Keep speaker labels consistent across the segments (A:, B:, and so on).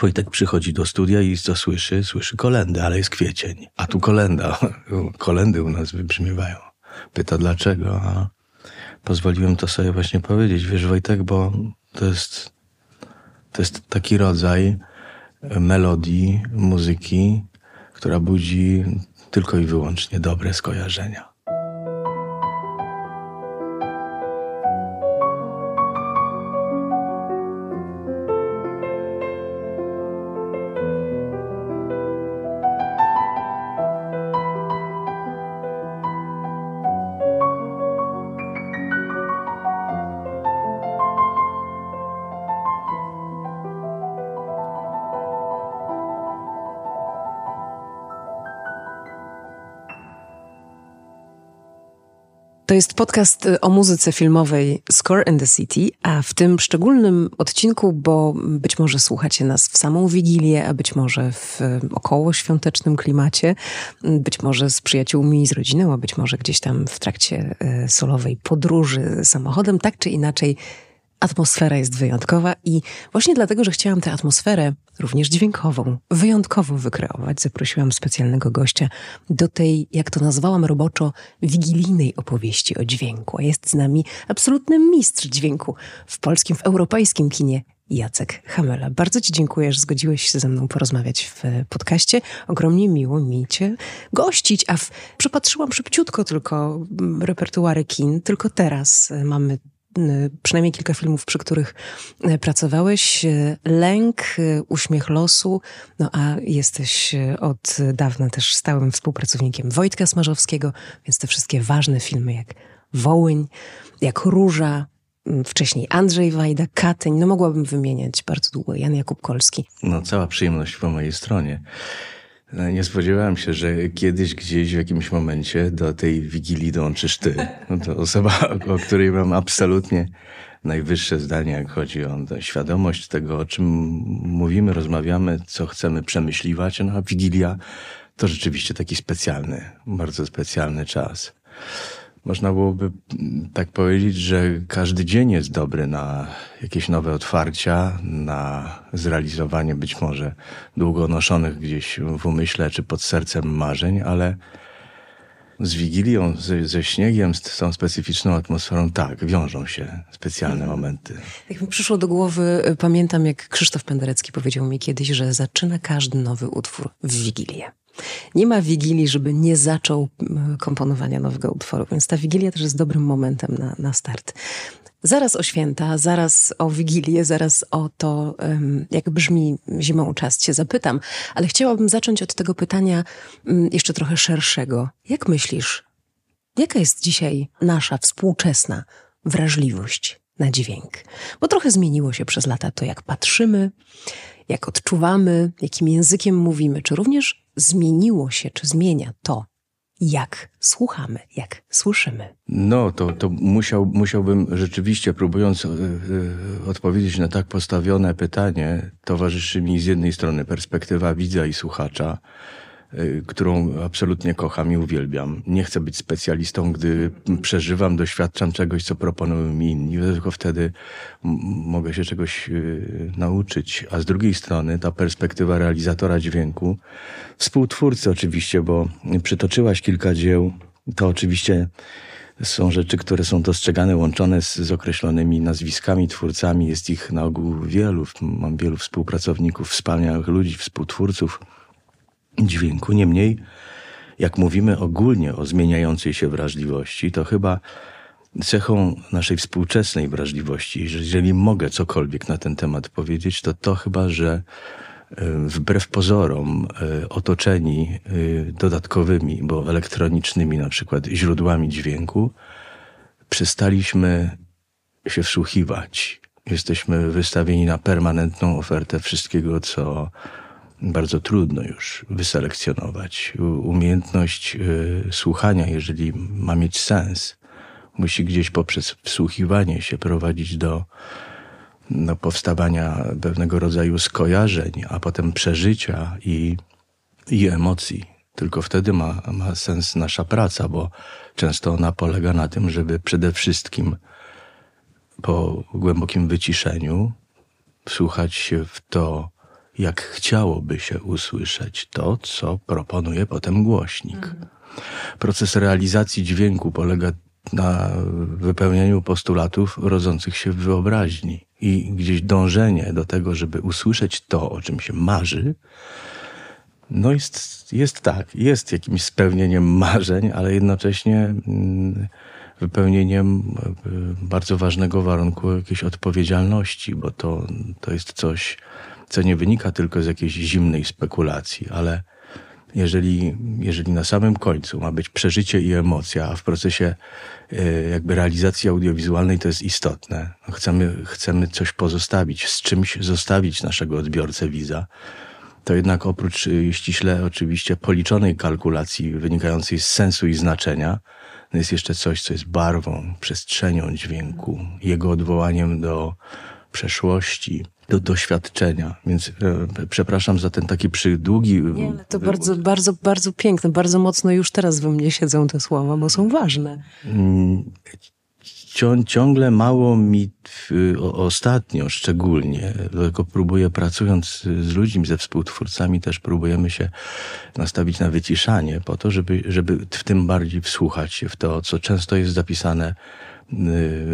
A: Wojtek przychodzi do studia i co słyszy? Słyszy kolendę, ale jest kwiecień. A tu kolenda. Kolendy u nas wybrzmiewają. Pyta dlaczego, a pozwoliłem to sobie właśnie powiedzieć. Wiesz, Wojtek, bo to jest, to jest taki rodzaj melodii, muzyki, która budzi tylko i wyłącznie dobre skojarzenia.
B: Podcast y, o muzyce filmowej Score in the City, a w tym szczególnym odcinku, bo być może słuchacie nas w samą Wigilię, a być może w y, około świątecznym klimacie, y, być może z przyjaciółmi, z rodziną, a być może gdzieś tam w trakcie solowej podróży samochodem, tak czy inaczej atmosfera jest wyjątkowa i właśnie dlatego, że chciałam tę atmosferę, również dźwiękową, wyjątkowo wykreować, zaprosiłam specjalnego gościa do tej, jak to nazwałam roboczo, wigilijnej opowieści o dźwięku. A jest z nami absolutny mistrz dźwięku w polskim, w europejskim kinie, Jacek Hamela. Bardzo Ci dziękuję, że zgodziłeś się ze mną porozmawiać w podcaście. Ogromnie miło mi Cię gościć, a w, przypatrzyłam szybciutko tylko repertuary kin. Tylko teraz mamy Y, przynajmniej kilka filmów, przy których y, pracowałeś. Y, Lęk, Uśmiech losu, no a jesteś od dawna też stałym współpracownikiem Wojtka Smarzowskiego, więc te wszystkie ważne filmy jak Wołyń, jak Róża, wcześniej Andrzej Wajda, Katyń, no mogłabym wymieniać bardzo długo, Jan Jakub Kolski.
A: No cała przyjemność po mojej stronie. No, nie spodziewałem się, że kiedyś gdzieś w jakimś momencie do tej wigilii dołączysz ty. No to osoba, o której mam absolutnie najwyższe zdanie, jak chodzi o świadomość tego, o czym mówimy, rozmawiamy, co chcemy przemyśliwać. No a wigilia to rzeczywiście taki specjalny, bardzo specjalny czas. Można byłoby tak powiedzieć, że każdy dzień jest dobry na jakieś nowe otwarcia, na zrealizowanie być może długo noszonych gdzieś w umyśle czy pod sercem marzeń, ale z Wigilią, ze, ze śniegiem, z tą specyficzną atmosferą, tak, wiążą się specjalne mhm. momenty.
B: Jak mi przyszło do głowy, pamiętam jak Krzysztof Penderecki powiedział mi kiedyś, że zaczyna każdy nowy utwór w Wigilię. Nie ma wigilii, żeby nie zaczął komponowania nowego utworu, więc ta wigilia też jest dobrym momentem na, na start. Zaraz o święta, zaraz o wigilię, zaraz o to, jak brzmi zimą czas, cię zapytam, ale chciałabym zacząć od tego pytania jeszcze trochę szerszego. Jak myślisz, jaka jest dzisiaj nasza współczesna wrażliwość na dźwięk? Bo trochę zmieniło się przez lata to, jak patrzymy, jak odczuwamy, jakim językiem mówimy, czy również zmieniło się, czy zmienia to, jak słuchamy, jak słyszymy.
A: No, to, to musiał, musiałbym rzeczywiście, próbując yy, odpowiedzieć na tak postawione pytanie, towarzyszy mi z jednej strony perspektywa widza i słuchacza, którą absolutnie kocham i uwielbiam. Nie chcę być specjalistą, gdy przeżywam, doświadczam czegoś, co proponują mi inni, tylko wtedy mogę się czegoś y, nauczyć. A z drugiej strony ta perspektywa realizatora dźwięku, współtwórcy oczywiście, bo przytoczyłaś kilka dzieł, to oczywiście są rzeczy, które są dostrzegane, łączone z, z, określonymi nazwiskami, twórcami. Jest ich na ogół wielu. Mam wielu współpracowników, wspaniałych ludzi, współtwórców dźwięku. Niemniej, jak mówimy ogólnie o zmieniającej się wrażliwości, to chyba cechą naszej współczesnej wrażliwości, jeżeli mogę cokolwiek na ten temat powiedzieć, to to chyba, że e, wbrew pozorom e, otoczeni e, dodatkowymi, bo elektronicznymi na przykład źródłami dźwięku, przestaliśmy się wsłuchiwać. Jesteśmy wystawieni na permanentną ofertę wszystkiego, co bardzo trudno już wyselekcjonować. Umiejętność y, słuchania, jeżeli ma mieć sens, musi gdzieś poprzez wsłuchiwanie się prowadzić do, do powstawania pewnego rodzaju skojarzeń, a potem przeżycia i, i emocji. Tylko wtedy ma, ma sens nasza praca, bo często ona polega na tym, żeby przede wszystkim po głębokim wyciszeniu wsłuchać się w to, jak chciałoby się usłyszeć to, co proponuje potem głośnik. Proces realizacji dźwięku polega na wypełnieniu postulatów rodzących się w wyobraźni i gdzieś dążenie do tego, żeby usłyszeć to, o czym się marzy, no jest, jest tak, jest jakimś spełnieniem marzeń, ale jednocześnie mm, wypełnieniem e, bardzo ważnego warunku jakiejś odpowiedzialności, bo to, to jest coś, co nie wynika tylko z jakiejś zimnej spekulacji, ale jeżeli, jeżeli na samym końcu ma być przeżycie i emocja, a w procesie e, jakby realizacji audiowizualnej to jest istotne. Chcemy, chcemy coś pozostawić, z czymś zostawić naszego odbiorcę widza, to jednak oprócz e, ściśle oczywiście policzonej kalkulacji wynikającej z sensu i znaczenia, jest jeszcze coś, co jest barwą, przestrzenią dźwięku, jego odwołaniem do przeszłości, do doświadczenia. Więc e, przepraszam za ten taki przydługi.
B: Nie, ale to bardzo, bardzo, bardzo piękne. Bardzo mocno już teraz we mnie siedzą te słowa, bo są ważne.
A: Mm, ciągle mało mi o, ostatnio szczególnie, tylko próbuję pracując z ludźmi, ze współtwórcami też próbujemy się nastawić na wyciszanie po to, żeby, żeby w tym bardziej wsłuchać się w to, co często jest zapisane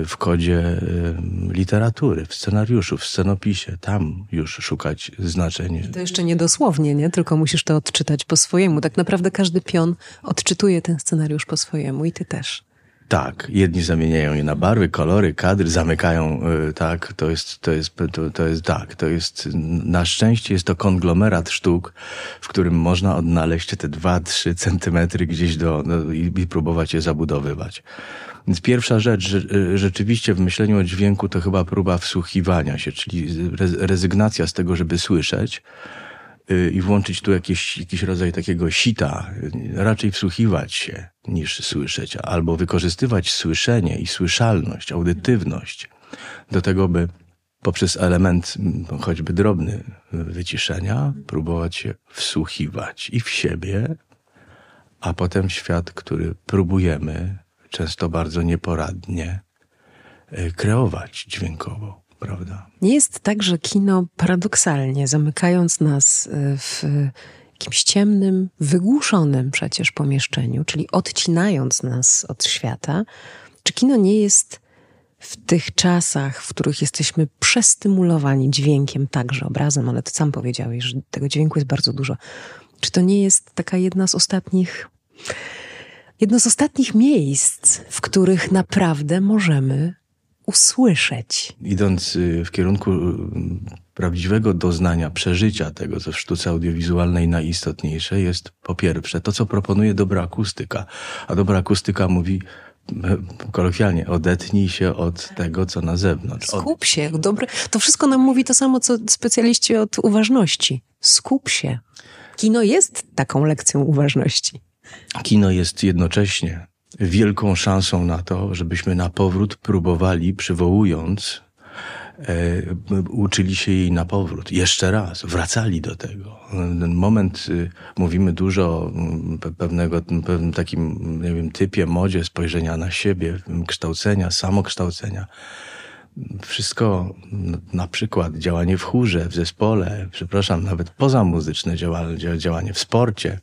A: w kodzie y, literatury, w scenariuszu, w scenopisie. Tam już szukać znaczeń.
B: To jeszcze nie dosłownie, nie? Tylko musisz to odczytać po swojemu. Tak naprawdę każdy pion odczytuje ten scenariusz po swojemu i ty też.
A: Tak, jedni zamieniają je na barwy, kolory, kadry, zamykają, y, tak, to jest, to jest, to, to jest tak, to jest, na szczęście jest to konglomerat sztuk, w którym można odnaleźć te dwa, trzy centymetry gdzieś do, do i, i, próbować je zabudowywać. Więc pierwsza rzecz, y, rzeczywiście w myśleniu o dźwięku to chyba próba wsłuchiwania się, czyli rezygnacja z tego, żeby słyszeć, Y, i włączyć tu jakiś, jakiś rodzaj takiego sita, raczej wsłuchiwać się niż słyszeć, albo wykorzystywać słyszenie i słyszalność, audytywność do tego, by poprzez element choćby drobny wyciszenia próbować się wsłuchiwać i w siebie, a potem świat, który próbujemy często bardzo nieporadnie y, kreować dźwiękowo prawda?
B: Nie jest tak, że kino paradoksalnie, zamykając nas e, w jakimś ciemnym, wygłuszonym przecież pomieszczeniu, czyli odcinając nas od świata, czy kino nie jest w tych czasach, w których jesteśmy przestymulowani dźwiękiem, także obrazem, ale ty sam powiedziałeś, że tego dźwięku jest bardzo dużo. Czy to nie jest taka jedna z ostatnich, jedno z ostatnich miejsc, w których naprawdę możemy usłyszeć.
A: Idąc y, w kierunku y, prawdziwego doznania, przeżycia tego, co w sztuce audiowizualnej najistotniejsze, jest po pierwsze to, co proponuje dobra akustyka. A dobra akustyka mówi e, kolokwialnie, odetnij się od tego, co na zewnątrz.
B: Skup się. Dobre, to wszystko nam mówi to samo, co specjaliści od uważności. Skup się. Kino jest taką lekcją uważności.
A: Kino jest jednocześnie wielką szansą na to, żebyśmy na powrót próbowali, przywołując, e, uczyli się jej na powrót. Jeszcze raz, wracali do tego. Ten moment, y, mówimy dużo o pewnego, pewnym takim, nie wiem, typie, modzie spojrzenia na siebie, kształcenia, samokształcenia. Wszystko, na przykład działanie w chórze, w zespole, przepraszam, nawet pozamuzyczne działanie, działanie w sporcie,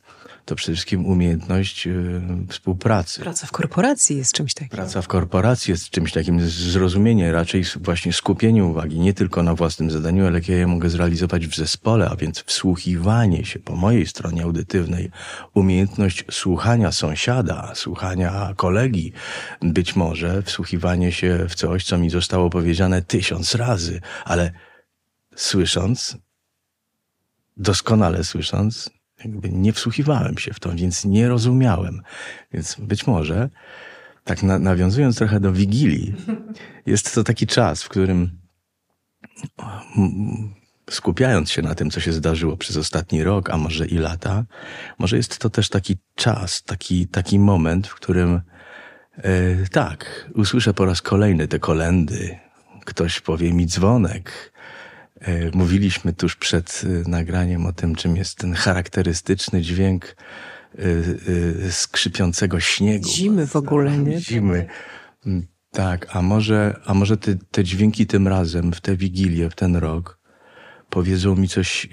A: to przede wszystkim umiejętność y, współpracy.
B: Praca w korporacji jest czymś takim.
A: Praca w korporacji jest czymś takim, zrozumienie, raczej właśnie skupienie uwagi nie tylko na własnym zadaniu, ale jak ja mogę zrealizować w zespole, a więc wsłuchiwanie się po mojej stronie audytywnej, umiejętność słuchania sąsiada, słuchania kolegi, być może wsłuchiwanie się w coś, co mi zostało powiedziane tysiąc razy, ale słysząc, doskonale słysząc, jakby nie wsłuchiwałem się w to, więc nie rozumiałem. Więc być może, tak na, nawiązując trochę do Wigilii, jest to taki czas, w którym skupiając się na tym, co się zdarzyło przez ostatni rok, a może i lata, może jest to też taki czas, taki, taki moment, w którym e, tak, usłyszę po raz kolejny te kolendy, ktoś powie mi dzwonek, mówiliśmy tuż przed e, nagraniem o tym, czym jest ten charakterystyczny dźwięk e, skrzypiącego śniegu.
B: Zimy w ogóle, nie?
A: Zimy. Mm, tak, a może, a może te, te dźwięki tym razem, w tę wigilię, w ten rok, powiedzą mi coś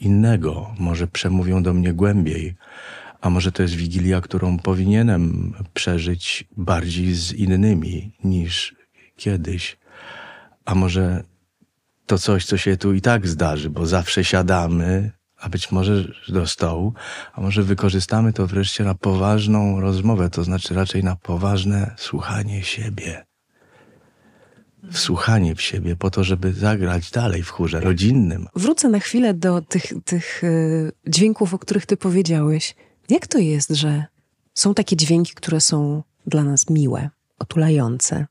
A: innego, może przemówią do mnie głębiej, a może to jest wigilia, którą powinienem przeżyć bardziej z innymi niż kiedyś, a może to coś, co się tu i tak zdarzy, bo zawsze siadamy, a być może do stołu, a może wykorzystamy to wreszcie na poważną rozmowę, to znaczy raczej na poważne słuchanie siebie. Wsłuchanie w siebie po to, żeby zagrać dalej w chórze rodzinnym.
B: Wrócę na chwilę do tych, tych y, dźwięków, o których ty powiedziałeś. Jak to jest, że są takie dźwięki, które są dla nas miłe, otulające,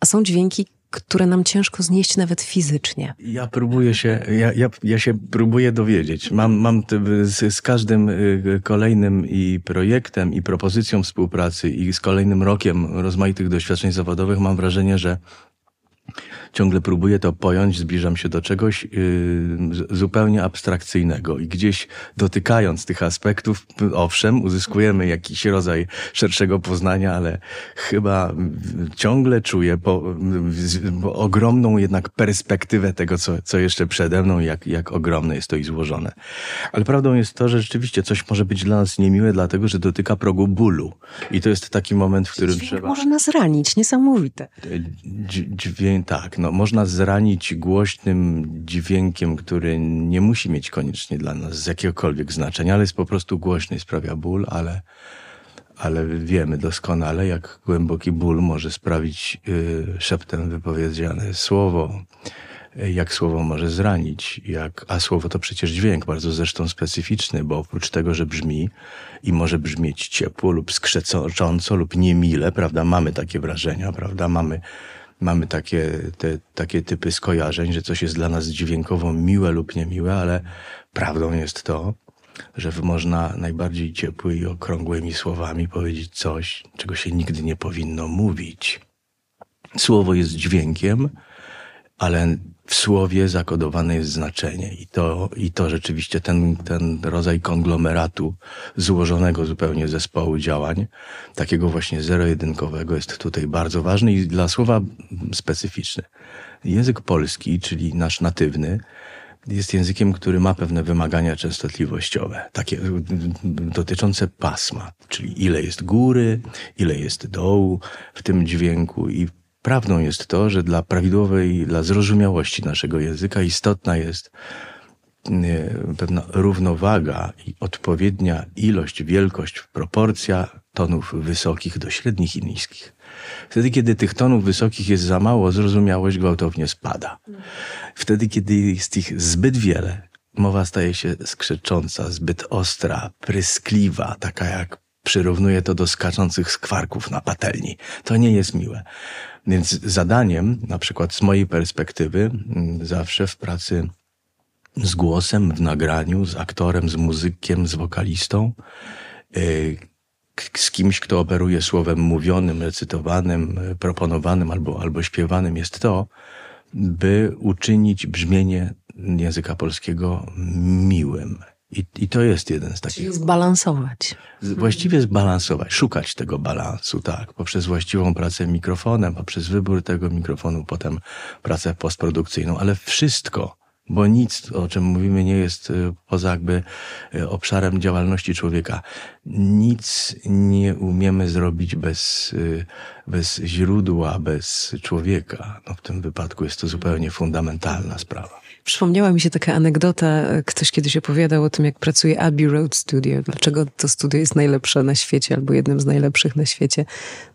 B: a są dźwięki, które nam ciężko znieść nawet fizycznie.
A: Ja próbuję się, ja, ja, ja się próbuję dowiedzieć. Mam, mam z, z każdym y, kolejnym i projektem, i propozycją współpracy, i z kolejnym rokiem rozmaitych doświadczeń zawodowych mam wrażenie, że ciągle próbuję to pojąć, zbliżam się do czegoś yy, zupełnie abstrakcyjnego i gdzieś dotykając tych aspektów, owszem, uzyskujemy jakiś rodzaj szerszego poznania, ale chyba ciągle czuję po, po ogromną jednak perspektywę tego, co, co jeszcze przede mną, jak, jak ogromne jest to i złożone. Ale prawdą jest to, że rzeczywiście coś może być dla nas niemiłe, dlatego, że dotyka progu bólu. I to jest taki moment, w którym
B: Dźwięk
A: trzeba...
B: może nas ranić, niesamowite.
A: Dźwięk, tak, no, można zranić głośnym dźwiękiem, który nie musi mieć koniecznie dla nas jakiegokolwiek znaczenia, ale jest po prostu głośny i sprawia ból, ale, ale wiemy doskonale, jak głęboki ból może sprawić y, szeptem wypowiedziane słowo, jak słowo może zranić, jak, a słowo to przecież dźwięk, bardzo zresztą specyficzny, bo oprócz tego, że brzmi i może brzmieć ciepło lub skrzecząco lub niemile, prawda, mamy takie wrażenia, prawda, mamy mamy takie, te, takie typy skojarzeń, że coś jest dla nas dźwiękowo miłe lub niemiłe, ale prawdą jest to, że można najbardziej ciepły i okrągłymi słowami powiedzieć coś, czego się nigdy nie powinno mówić. Słowo jest dźwiękiem, ale w słowie zakodowane jest znaczenie i to, i to rzeczywiście ten, ten rodzaj konglomeratu złożonego zupełnie zespołu działań, takiego właśnie zero-jedynkowego jest tutaj bardzo ważny i dla słowa specyficzny. Język polski, czyli nasz natywny, jest językiem, który ma pewne wymagania częstotliwościowe, takie dotyczące pasma, czyli ile jest góry, ile jest dołu w tym dźwięku i Prawdą jest to, że dla prawidłowej, dla zrozumiałości naszego języka istotna jest pewna równowaga i odpowiednia ilość, wielkość, proporcja tonów wysokich do średnich i niskich. Wtedy, kiedy tych tonów wysokich jest za mało, zrozumiałość gwałtownie spada. Wtedy, kiedy jest ich zbyt wiele, mowa staje się skrzecząca, zbyt ostra, pryskliwa, taka jak przyrównuje to do skaczących skwarków na patelni. To nie jest miłe. Więc zadaniem, na przykład z mojej perspektywy, mm, zawsze w pracy z głosem, w nagraniu, z aktorem, z muzykiem, z wokalistą, y, z kimś, kto operuje słowem mówionym, recytowanym, proponowanym albo, albo śpiewanym, jest to, by uczynić brzmienie języka polskiego miłym, i, I to jest jeden z takich.
B: Czyli zbalansować.
A: Właściwie zbalansować, szukać tego balansu, tak, poprzez właściwą pracę mikrofonem, poprzez wybór tego mikrofonu, potem pracę postprodukcyjną, ale wszystko, bo nic, o czym mówimy, nie jest y, poza jakby y, obszarem działalności człowieka. Nic nie umiemy zrobić bez, y, bez źródła, bez człowieka. No w tym wypadku jest to zupełnie fundamentalna sprawa.
B: Przypomniała mi się taka anegdota, ktoś kiedyś opowiadał o tym, jak pracuje Abbey Road Studio. Dlaczego to studio jest najlepsze na świecie, albo jednym z najlepszych na świecie?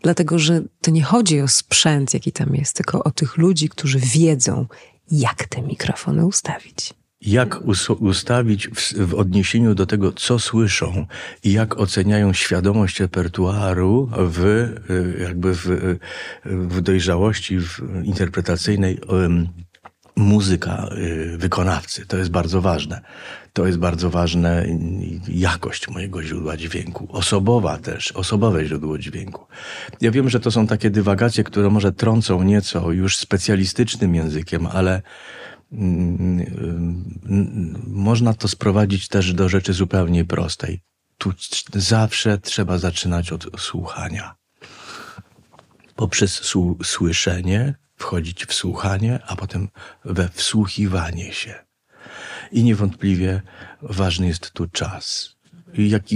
B: Dlatego, że to nie chodzi o sprzęt, jaki tam jest, tylko o tych ludzi, którzy wiedzą, jak te mikrofony ustawić.
A: Jak ustawić w, w, odniesieniu do tego, co słyszą i jak oceniają świadomość repertuaru w, y, jakby w, y, w dojrzałości w interpretacyjnej muzyka y, wykonawcy. To jest bardzo ważne. To jest bardzo ważne jakość mojego źródła dźwięku. Osobowa też, osobowe źródło dźwięku. Ja wiem, że to są takie dywagacje, które może trącą nieco już specjalistycznym językiem, ale mm, y, można to sprowadzić też do rzeczy zupełnie prostej. Tu zawsze trzeba zaczynać od słuchania. Poprzez słyszenie wchodzić w słuchanie, a potem we wsłuchiwanie się. I niewątpliwie ważny jest tu czas.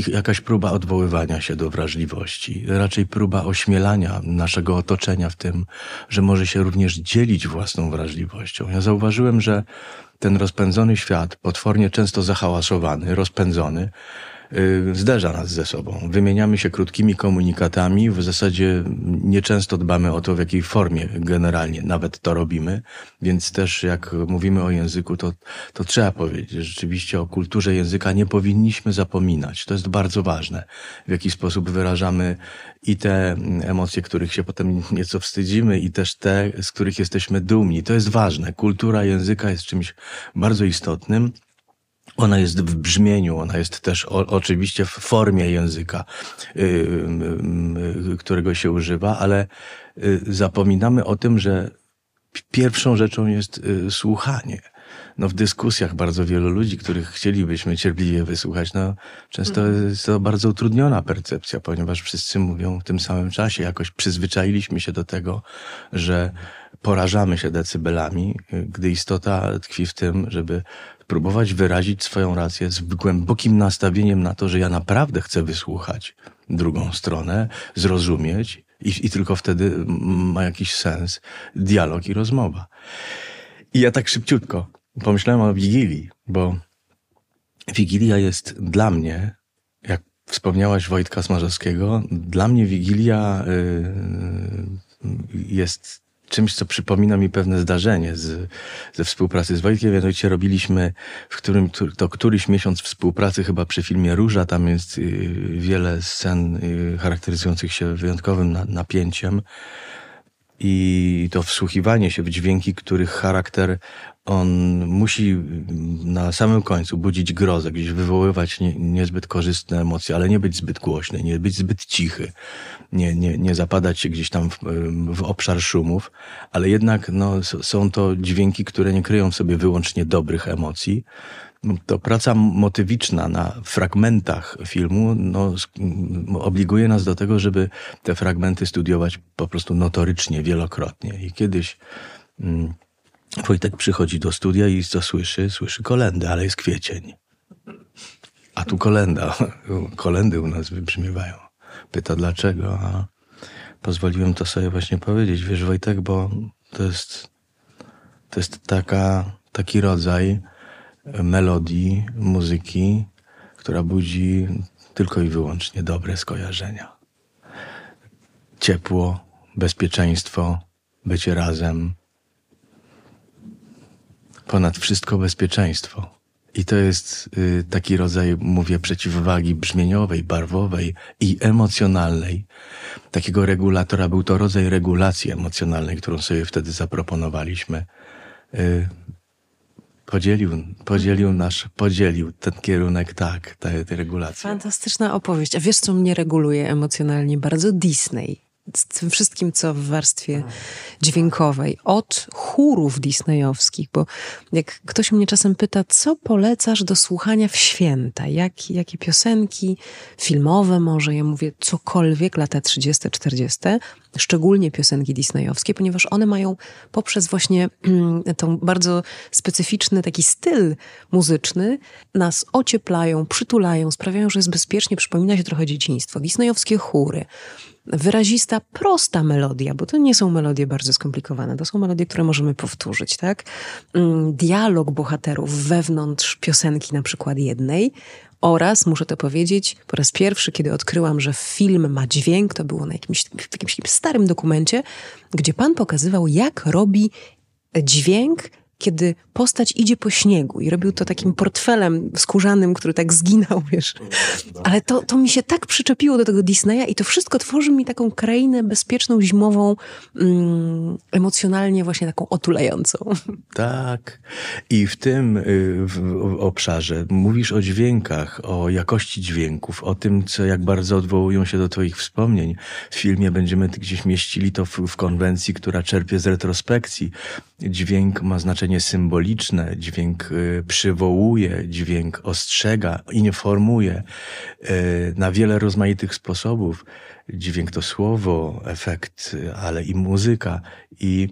A: Jakaś próba odwoływania się do wrażliwości, raczej próba ośmielania naszego otoczenia w tym, że może się również dzielić własną wrażliwością. Ja zauważyłem, że ten rozpędzony świat, potwornie często zahałasowany, rozpędzony, zderza nas ze sobą. Wymieniamy się krótkimi komunikatami, w zasadzie nieczęsto dbamy o to, w jakiej formie generalnie nawet to robimy, więc też jak mówimy o języku, to, to trzeba powiedzieć, że rzeczywiście o kulturze języka nie powinniśmy zapominać. To jest bardzo ważne, w jaki sposób wyrażamy i te emocje, których się potem nieco wstydzimy, i też te, z których jesteśmy dumni. To jest ważne. Kultura języka jest czymś bardzo istotnym. Ona jest w brzmieniu, ona jest też o, oczywiście w formie języka, yy, yy, którego się używa, ale zapominamy o tym, że pierwszą rzeczą jest y, słuchanie. No w dyskusjach bardzo wielu ludzi, których chcielibyśmy cierpliwie wysłuchać, no często mhm. jest to bardzo utrudniona percepcja, ponieważ wszyscy mówią w tym samym czasie. Jakoś przyzwyczailiśmy się do tego, że porażamy się decybelami, y, gdy istota tkwi w tym, żeby próbować wyrazić swoją rację z głębokim nastawieniem na to, że ja naprawdę chcę wysłuchać drugą stronę, zrozumieć i, i tylko wtedy ma jakiś sens dialog i rozmowa. I ja tak szybciutko pomyślałem o Wigilii, bo Wigilia jest dla mnie, jak wspomniałaś Wojtka Smarzowskiego, dla mnie Wigilia y, jest czymś, co przypomina mi pewne zdarzenie z, ze współpracy z Wojtkiem. Mianowicie robiliśmy w którym to któryś miesiąc współpracy chyba przy filmie Róża. Tam jest y, wiele scen y, charakteryzujących się wyjątkowym napięciem i to wsłuchiwanie się w dźwięki, których charakter on musi na samym końcu budzić grozę, gdzieś wywoływać nie, niezbyt korzystne emocje, ale nie być zbyt głośny, nie być zbyt cichy, nie, nie, nie zapadać się gdzieś tam w, w obszar szumów, ale jednak no, są to dźwięki, które nie kryją w sobie wyłącznie dobrych emocji, to praca motywiczna na fragmentach filmu no, obliguje nas do tego, żeby te fragmenty studiować po prostu notorycznie, wielokrotnie. I kiedyś mm, Wojtek przychodzi do studia i co słyszy? Słyszy kolendę, ale jest kwiecień. A tu kolenda. Kolendy u nas wybrzmiewają. Pyta dlaczego, a pozwoliłem to sobie właśnie powiedzieć. Wiesz Wojtek, bo to jest, to jest taka, taki rodzaj melodii, muzyki, która budzi tylko i wyłącznie dobre skojarzenia. Ciepło, bezpieczeństwo, bycie razem. Ponad wszystko bezpieczeństwo. I to jest y, taki rodzaj, mówię, przeciwwagi brzmieniowej, barwowej i emocjonalnej. Takiego regulatora, był to rodzaj regulacji emocjonalnej, którą sobie wtedy zaproponowaliśmy. Y, Podzielił, podzielił nasz, podzielił ten kierunek, tak, te, te regulacje.
B: Fantastyczna opowieść. A wiesz, co mnie reguluje emocjonalnie? Bardzo Disney z tym wszystkim, co w warstwie dźwiękowej, od chórów disneyowskich, bo jak ktoś mnie czasem pyta, co polecasz do słuchania w święta, jak, jakie piosenki? Filmowe może, ja mówię cokolwiek, lata 30, 40, szczególnie piosenki disneyowskie, ponieważ one mają poprzez właśnie mm, tą bardzo specyficzny taki styl muzyczny, nas ocieplają, przytulają, sprawiają, że jest bezpiecznie, przypomina się trochę dzieciństwo. Disneyowskie chóry, wyrazista, prosta melodia, bo to nie są melodie bardzo skomplikowane, to są melodie, które możemy powtórzyć, tak? Mm, dialog bohaterów wewnątrz piosenki, na przykład jednej, oraz, muszę to powiedzieć, po raz pierwszy, kiedy odkryłam, że film ma dźwięk, to było na jakimś, w jakimś starym dokumencie, gdzie pan pokazywał, jak robi dźwięk kiedy postać idzie po śniegu i robił to takim portfelem skórzanym, który tak zginął, wiesz. Ale to, to mi się tak przyczepiło do tego Disneya i to wszystko tworzy mi taką krainę bezpieczną, zimową, mm, emocjonalnie właśnie taką otulającą.
A: Tak. I w tym y, w obszarze mówisz o dźwiękach, o jakości dźwięków, o tym, co jak bardzo odwołują się do twoich wspomnień. W filmie będziemy gdzieś mieścili to w, w konwencji, która czerpie z retrospekcji. Dźwięk ma znaczenie znaczenie symboliczne, dźwięk y, przywołuje, dźwięk ostrzega, informuje y, na wiele rozmaitych sposobów. Dźwięk to słowo, efekt, ale i muzyka. I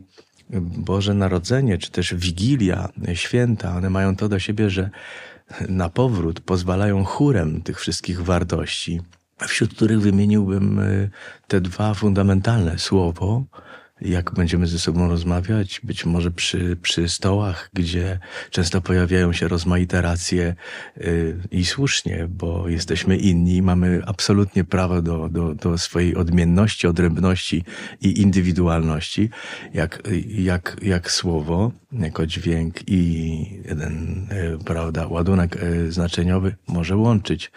A: Boże Narodzenie, czy też Wigilia, święta, one mają to do siebie, że na powrót pozwalają chórem tych wszystkich wartości, wśród których wymieniłbym y, te dwa fundamentalne słowo, jak będziemy ze sobą rozmawiać, być może przy, przy stołach, gdzie często pojawiają się rozmaite racje yy, i słusznie, bo jesteśmy inni, mamy absolutnie prawo do, do, do swojej odmienności, odrębności i indywidualności, jak, jak, jak słowo, jako dźwięk i jeden, yy, prawda, ładunek yy, znaczeniowy może łączyć.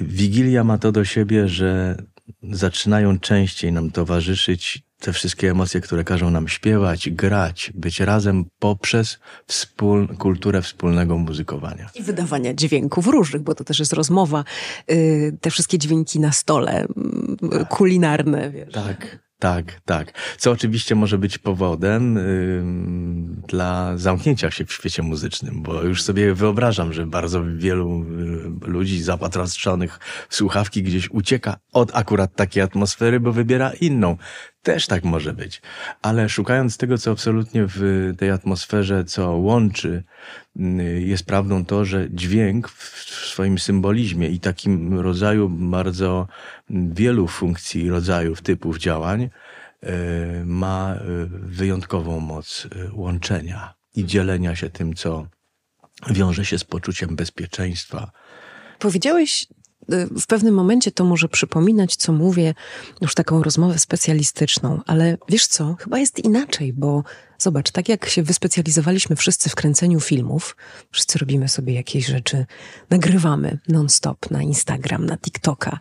A: Wigilia ma to do siebie, że zaczynają częściej nam towarzyszyć te wszystkie emocje, które każą nam śpiewać, grać, być razem poprzez wspól, kulturę wspólnego muzykowania.
B: I wydawania dźwięków różnych, bo to też jest rozmowa. Yy, te wszystkie dźwięki na stole, yy, kulinarne. Wiesz.
A: Tak, tak, tak. Co oczywiście może być powodem dla zamknięcia się w świecie muzycznym, bo już sobie wyobrażam, że bardzo wielu y, ludzi zapatrzonych w słuchawki gdzieś ucieka od akurat takiej atmosfery, bo wybiera inną. Też tak może być. Ale szukając tego, co absolutnie w tej atmosferze, co łączy, y, jest prawdą to, że dźwięk w swoim symbolizmie i takim rodzaju bardzo wielu funkcji, rodzajów, typów działań y, ma y, wyjątkową moc łączenia i dzielenia się tym, co wiąże się z poczuciem bezpieczeństwa.
B: Powiedziałeś w pewnym momencie to może przypominać, co mówię, już taką rozmowę specjalistyczną, ale wiesz co, chyba jest inaczej, bo zobacz, tak jak się wyspecjalizowaliśmy wszyscy w kręceniu filmów, wszyscy robimy sobie jakieś rzeczy, nagrywamy non-stop na Instagram, na TikToka.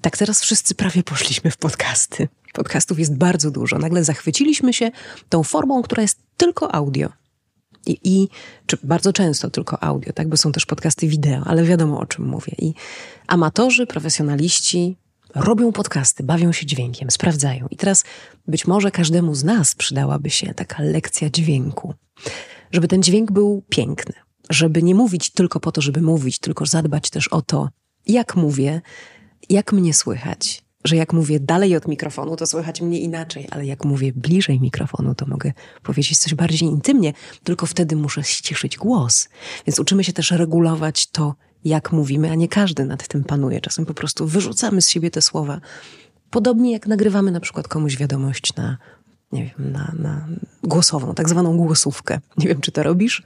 B: Tak teraz wszyscy prawie poszliśmy w podcasty. Podcastów jest bardzo dużo. Nagle zachwyciliśmy się tą formą, która jest tylko audio. I, I, czy bardzo często tylko audio, tak? Bo są też podcasty wideo, ale wiadomo o czym mówię. I amatorzy, profesjonaliści robią podcasty, bawią się dźwiękiem, sprawdzają. I teraz być może każdemu z nas przydałaby się taka lekcja dźwięku, żeby ten dźwięk był piękny, żeby nie mówić tylko po to, żeby mówić, tylko zadbać też o to, jak mówię, jak mnie słychać, że jak mówię dalej od mikrofonu, to słychać mnie inaczej, ale jak mówię bliżej mikrofonu, to mogę powiedzieć coś bardziej intymnie, tylko wtedy muszę ściszyć głos. Więc uczymy się też regulować to, jak mówimy, a nie każdy nad tym panuje. Czasem po prostu wyrzucamy z siebie te słowa. Podobnie jak nagrywamy na przykład komuś wiadomość na nie wiem, na, na głosową, tak zwaną głosówkę. Nie wiem, czy to robisz.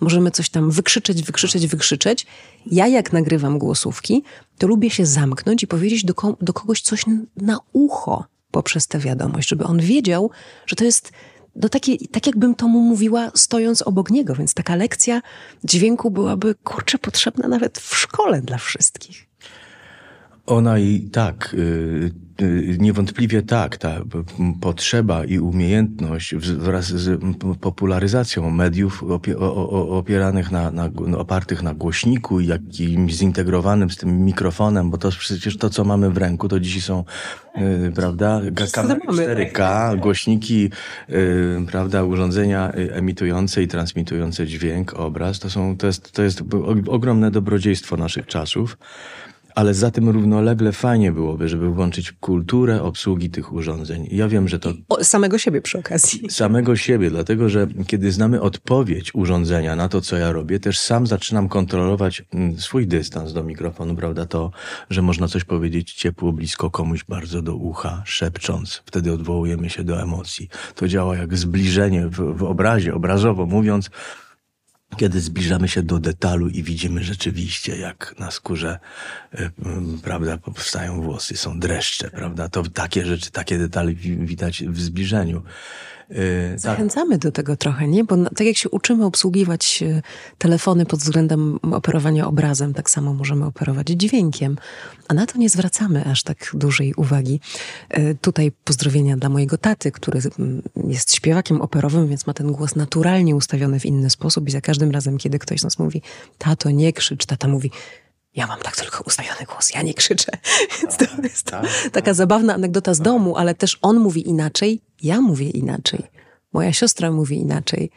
B: Możemy coś tam wykrzyczeć, wykrzyczeć, wykrzyczeć. Ja jak nagrywam głosówki, to lubię się zamknąć i powiedzieć do, do kogoś coś na ucho poprzez tę wiadomość, żeby on wiedział, że to jest no takie, tak jakbym to mu mówiła stojąc obok niego, więc taka lekcja dźwięku byłaby, kurczę, potrzebna nawet w szkole dla wszystkich.
A: Ona i tak, y, y, niewątpliwie tak, ta potrzeba i umiejętność wraz z popularyzacją mediów opieranych na, na, no, opartych na głośniku i jakimś zintegrowanym z tym mikrofonem, bo to przecież to, co mamy w ręku, to dzisiaj są, y, prawda, kamery 4K, głośniki, prawda, urządzenia emitujące i transmitujące dźwięk, obraz, to są, to jest, to jest ogromne dobrodziejstwo naszych czasów ale za tym równolegle fajnie byłoby, żeby włączyć kulturę obsługi tych urządzeń. Ja wiem, że to.
B: O, samego siebie przy okazji.
A: Samego siebie, dlatego że kiedy znamy odpowiedź urządzenia na to, co ja robię, też sam zaczynam kontrolować mm, swój dystans do mikrofonu, prawda? To, że można coś powiedzieć ciepło, blisko komuś bardzo do ucha, szepcząc. Wtedy odwołujemy się do emocji. To działa jak zbliżenie w, w obrazie, obrazowo mówiąc kiedy zbliżamy się do detalu i widzimy rzeczywiście, jak na skórze, y, prawda, powstają włosy, są dreszcze, prawda, to takie rzeczy, takie detale widać w zbliżeniu.
B: Y. Zachęcamy do tego trochę, nie? Bo tak jak się uczymy obsługiwać y, telefony pod względem operowania obrazem, tak samo możemy operować dźwiękiem, a na to nie zwracamy aż tak dużej uwagi. Y, tutaj pozdrowienia dla mojego taty, który mm, jest śpiewakiem operowym, więc ma ten głos naturalnie ustawiony w inny sposób i za każdym razem, kiedy ktoś z nas mówi, tato, nie krzycz, tata mówi, ja mam tak tylko ustawiony głos, ja nie krzyczę. Więc to jest tak, taka tak. zabawna anegdota z domu, ale też on mówi inaczej, ja mówię inaczej. Moja siostra mówi inaczej.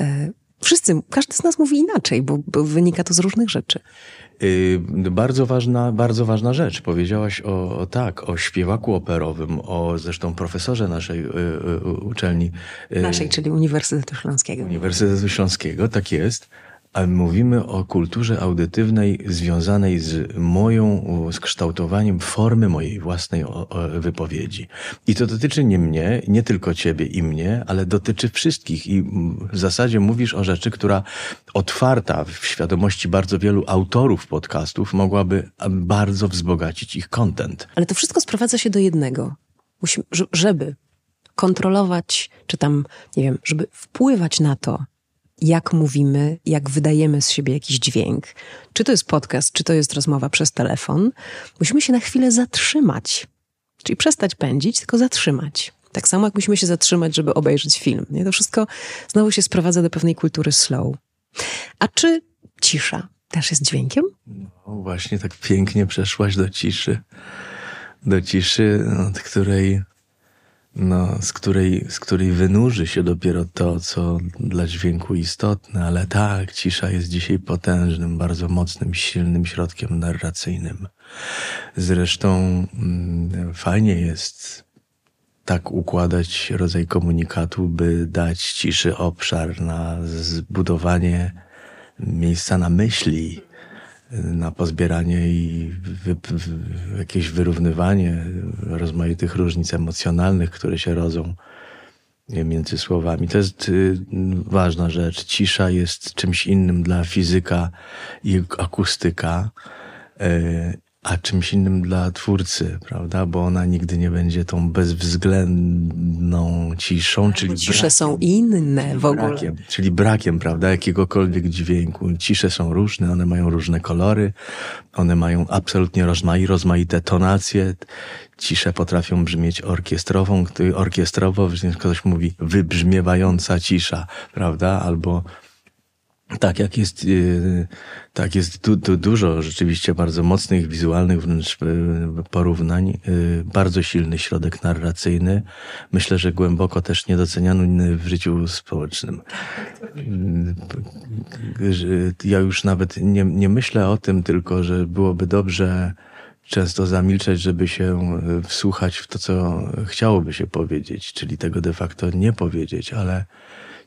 B: E, wszyscy, każdy z nas mówi inaczej, bo, bo wynika to z różnych rzeczy.
A: Yy, bardzo ważna, bardzo ważna rzecz. Powiedziałaś o, o tak, o śpiewaku operowym, o zresztą profesorze naszej yy, uczelni.
B: Yy, naszej, czyli Uniwersytetu Śląskiego.
A: Uniwersytetu Śląskiego, tak jest. Mówimy o kulturze audytywnej związanej z moją, z kształtowaniem formy mojej własnej wypowiedzi. I to dotyczy nie mnie, nie tylko ciebie i mnie, ale dotyczy wszystkich. I w zasadzie mówisz o rzeczy, która otwarta w świadomości bardzo wielu autorów podcastów mogłaby bardzo wzbogacić ich content.
B: Ale to wszystko sprowadza się do jednego. Musimy, żeby kontrolować, czy tam, nie wiem, żeby wpływać na to, jak mówimy, jak wydajemy z siebie jakiś dźwięk, czy to jest podcast, czy to jest rozmowa przez telefon, musimy się na chwilę zatrzymać. Czyli przestać pędzić, tylko zatrzymać. Tak samo jak musimy się zatrzymać, żeby obejrzeć film. Nie? To wszystko znowu się sprowadza do pewnej kultury slow. A czy cisza też jest dźwiękiem?
A: No właśnie, tak pięknie przeszłaś do ciszy. Do ciszy, od której no, z, której, z której wynurzy się dopiero to, co dla dźwięku istotne, ale tak, cisza jest dzisiaj potężnym, bardzo mocnym, silnym środkiem narracyjnym. Zresztą mm, fajnie jest tak układać rodzaj komunikatu, by dać ciszy obszar na zbudowanie miejsca na myśli, na pozbieranie i wy, jakieś wyrównywanie rozmaitych różnic emocjonalnych, które się rodzą między słowami. To jest y, ważna rzecz. Cisza jest czymś innym dla fizyka i akustyka. A czymś innym dla twórcy, prawda? Bo ona nigdy nie będzie tą bezwzględną ciszą, czyli
B: Bo cisze brakiem, są inne w ogóle.
A: Brakiem, czyli brakiem, prawda? Jakiegokolwiek dźwięku. Cisze są różne, one mają różne kolory, one mają absolutnie rozmaite tonacje. Cisze potrafią brzmieć orkiestrową, orkiestrowo, ktoś mówi wybrzmiewająca cisza, prawda? Albo tak, jak jest, yy, tak jest dużo rzeczywiście bardzo mocnych, wizualnych wręcz yy, porównań, yy, bardzo silny środek narracyjny. Myślę, że głęboko też niedoceniany w życiu społecznym. Ja już nawet nie, nie myślę o tym tylko, że byłoby dobrze często zamilczeć, żeby się wsłuchać w to, co chciałoby się powiedzieć, czyli tego de facto nie powiedzieć, ale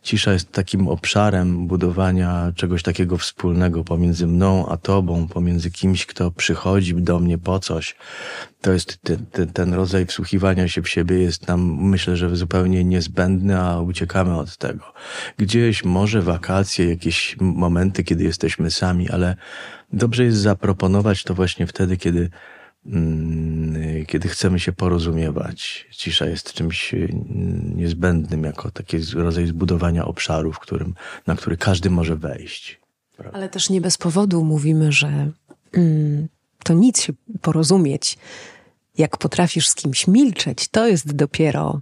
A: cisza jest takim obszarem budowania czegoś takiego wspólnego pomiędzy mną a tobą, pomiędzy kimś, kto przychodzi do mnie po coś. To jest ten, ten, rodzaj wsłuchiwania się w siebie jest nam, myślę, że zupełnie niezbędny, a uciekamy od tego. Gdzieś może wakacje, jakieś momenty, kiedy jesteśmy sami, ale dobrze jest zaproponować to właśnie wtedy, kiedy kiedy chcemy się porozumiewać. Cisza jest czymś mm, niezbędnym jako taki rodzaj zbudowania obszaru, w którym, na który każdy może wejść.
B: Prawda? Ale też nie bez powodu mówimy, że mm, to nic się porozumieć. Jak potrafisz z kimś milczeć, to jest dopiero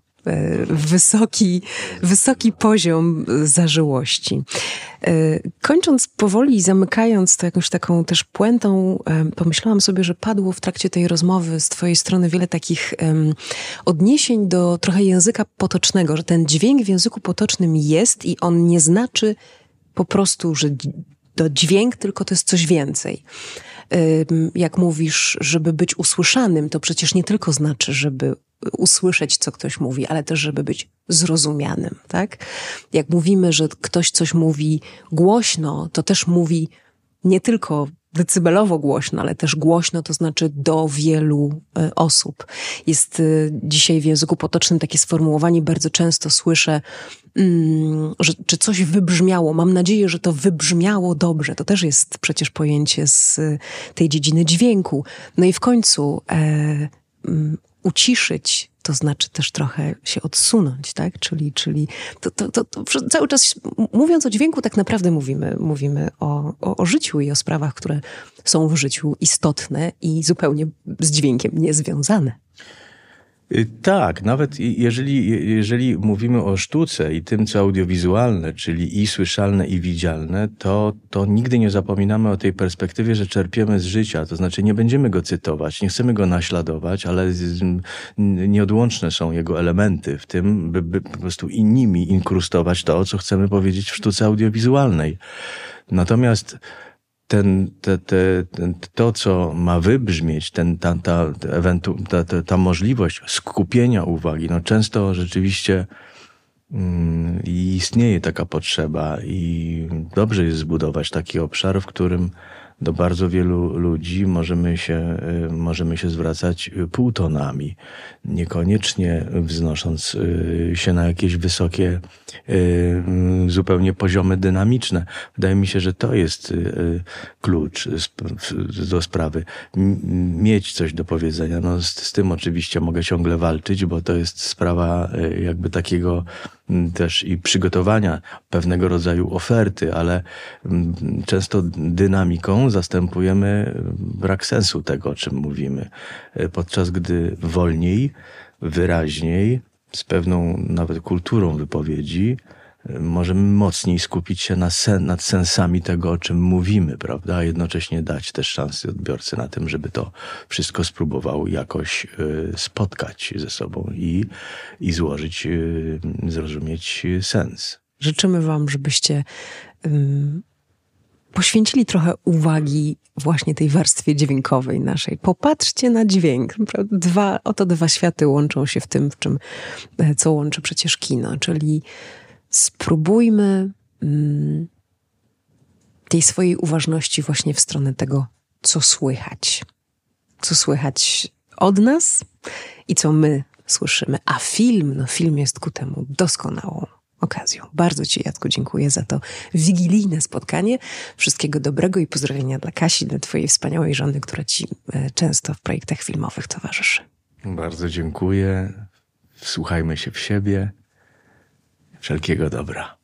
B: wysoki, wysoki poziom zażyłości. E, kończąc powoli i zamykając to jakąś taką też puentą, e, pomyślałam sobie, że padło w trakcie tej rozmowy z Twojej strony wiele takich odniesień do trochę języka potocznego, że ten dźwięk w języku potocznym jest i on nie znaczy po prostu, że to dźwięk, tylko to jest coś więcej jak mówisz, żeby być usłyszanym, to przecież nie tylko znaczy, żeby usłyszeć, co ktoś mówi, ale też, żeby być zrozumianym, tak? Jak mówimy, że ktoś coś mówi głośno, to też mówi nie tylko decybelowo głośno, ale też głośno, to znaczy do wielu e, osób. Jest e, dzisiaj w języku potocznym takie sformułowanie, bardzo często słyszę, mm, że, czy coś wybrzmiało. Mam nadzieję, że to wybrzmiało dobrze. To też jest przecież pojęcie z tej dziedziny dźwięku. No i w końcu e, mm, uciszyć, to znaczy też trochę się odsunąć, tak? Czyli, czyli to, to, to, to cały czas mówiąc o dźwięku, tak naprawdę mówimy, mówimy o, o, o życiu i o sprawach, które są w życiu istotne i zupełnie z dźwiękiem niezwiązane.
A: Y, Tak, nawet jeżeli, jeżeli mówimy o sztuce i tym, co audiowizualne, czyli i słyszalne, i widzialne, to, to nigdy nie zapominamy o tej perspektywie, że czerpiemy z życia. To znaczy nie będziemy go cytować, nie chcemy go naśladować, ale nieodłączne są jego elementy w tym, by, by po prostu innymi inkrustować to, co chcemy powiedzieć w sztuce audiowizualnej. Natomiast ten, te, te, ten, to, co ma wybrzmieć, ten, ta, ta, ewentu, ta, ta, ta możliwość skupienia uwagi, no często rzeczywiście mm, istnieje taka potrzeba i dobrze jest zbudować taki obszar, w którym do bardzo wielu ludzi możemy się, y, możemy się zwracać y, półtonami, niekoniecznie wznosząc y, się na jakieś wysokie, mm, zupełnie poziomy dynamiczne. Wydaje mi się, że to jest klucz do sprawy. Mieć coś do powiedzenia. No, z, z tym oczywiście mogę ciągle walczyć, bo to jest sprawa jakby takiego też i przygotowania pewnego rodzaju oferty, ale mm, często dynamiką zastępujemy y, brak sensu tego, o czym mówimy. Y, Podczas gdy wolniej, wyraźniej, z pewną nawet kulturą wypowiedzi, możemy mocniej skupić się na sen, nad sensami tego, o czym mówimy, prawda? A jednocześnie dać też szansę odbiorcy na tym, żeby to wszystko spróbował jakoś y, spotkać ze sobą i, i złożyć, y, zrozumieć sens.
B: Życzymy Wam, żebyście poświęcili trochę uwagi właśnie tej warstwie dźwiękowej naszej. Popatrzcie na dźwięk. Dwa, oto dwa światy łączą się w tym, w czym, e, co łączy przecież kino, czyli spróbujmy ym, tej swojej uważności właśnie w stronę tego, co słychać. Co słychać od nas i co my słyszymy. A film, no film jest ku temu doskonałą okazją. Bardzo Ci, Jacku, dziękuję za to wigilijne spotkanie. Wszystkiego dobrego i pozdrowienia dla Kasi, dla Twojej wspaniałej żony, która Ci e, często w projektach filmowych towarzyszy.
A: Bardzo dziękuję. Wsłuchajmy się w siebie. Wszelkiego dobra.